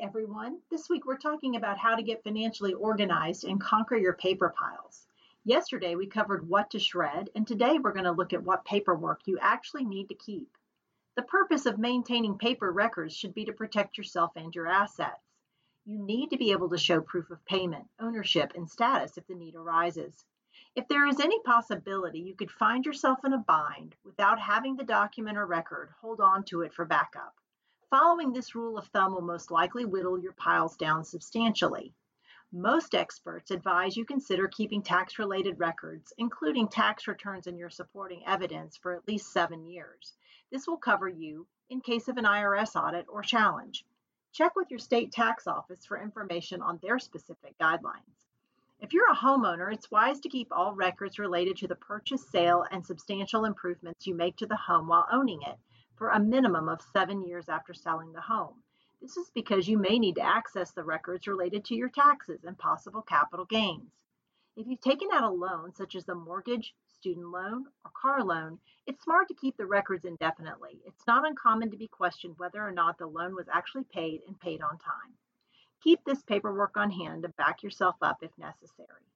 everyone. This week we're talking about how to get financially organized and conquer your paper piles. Yesterday we covered what to shred, and today we're going to look at what paperwork you actually need to keep. The purpose of maintaining paper records should be to protect yourself and your assets. You need to be able to show proof of payment, ownership, and status if the need arises. If there is any possibility you could find yourself in a bind without having the document or record, hold on to it for backup. Following this rule of thumb will most likely whittle your piles down substantially. Most experts advise you consider keeping tax related records, including tax returns and your supporting evidence, for at least seven years. This will cover you in case of an IRS audit or challenge. Check with your state tax office for information on their specific guidelines. If you're a homeowner, it's wise to keep all records related to the purchase, sale, and substantial improvements you make to the home while owning it for a minimum of seven years after selling the home. This is because you may need to access the records related to your taxes and possible capital gains. If you've taken out a loan, such as a mortgage, student loan, or car loan, it's smart to keep the records indefinitely. It's not uncommon to be questioned whether or not the loan was actually paid and paid on time. Keep this paperwork on hand to back yourself up if necessary.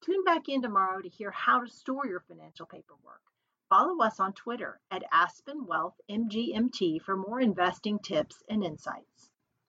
Tune back in tomorrow to hear how to store your financial paperwork. Follow us on Twitter at Aspen Wealth MGMT for more investing tips and insights.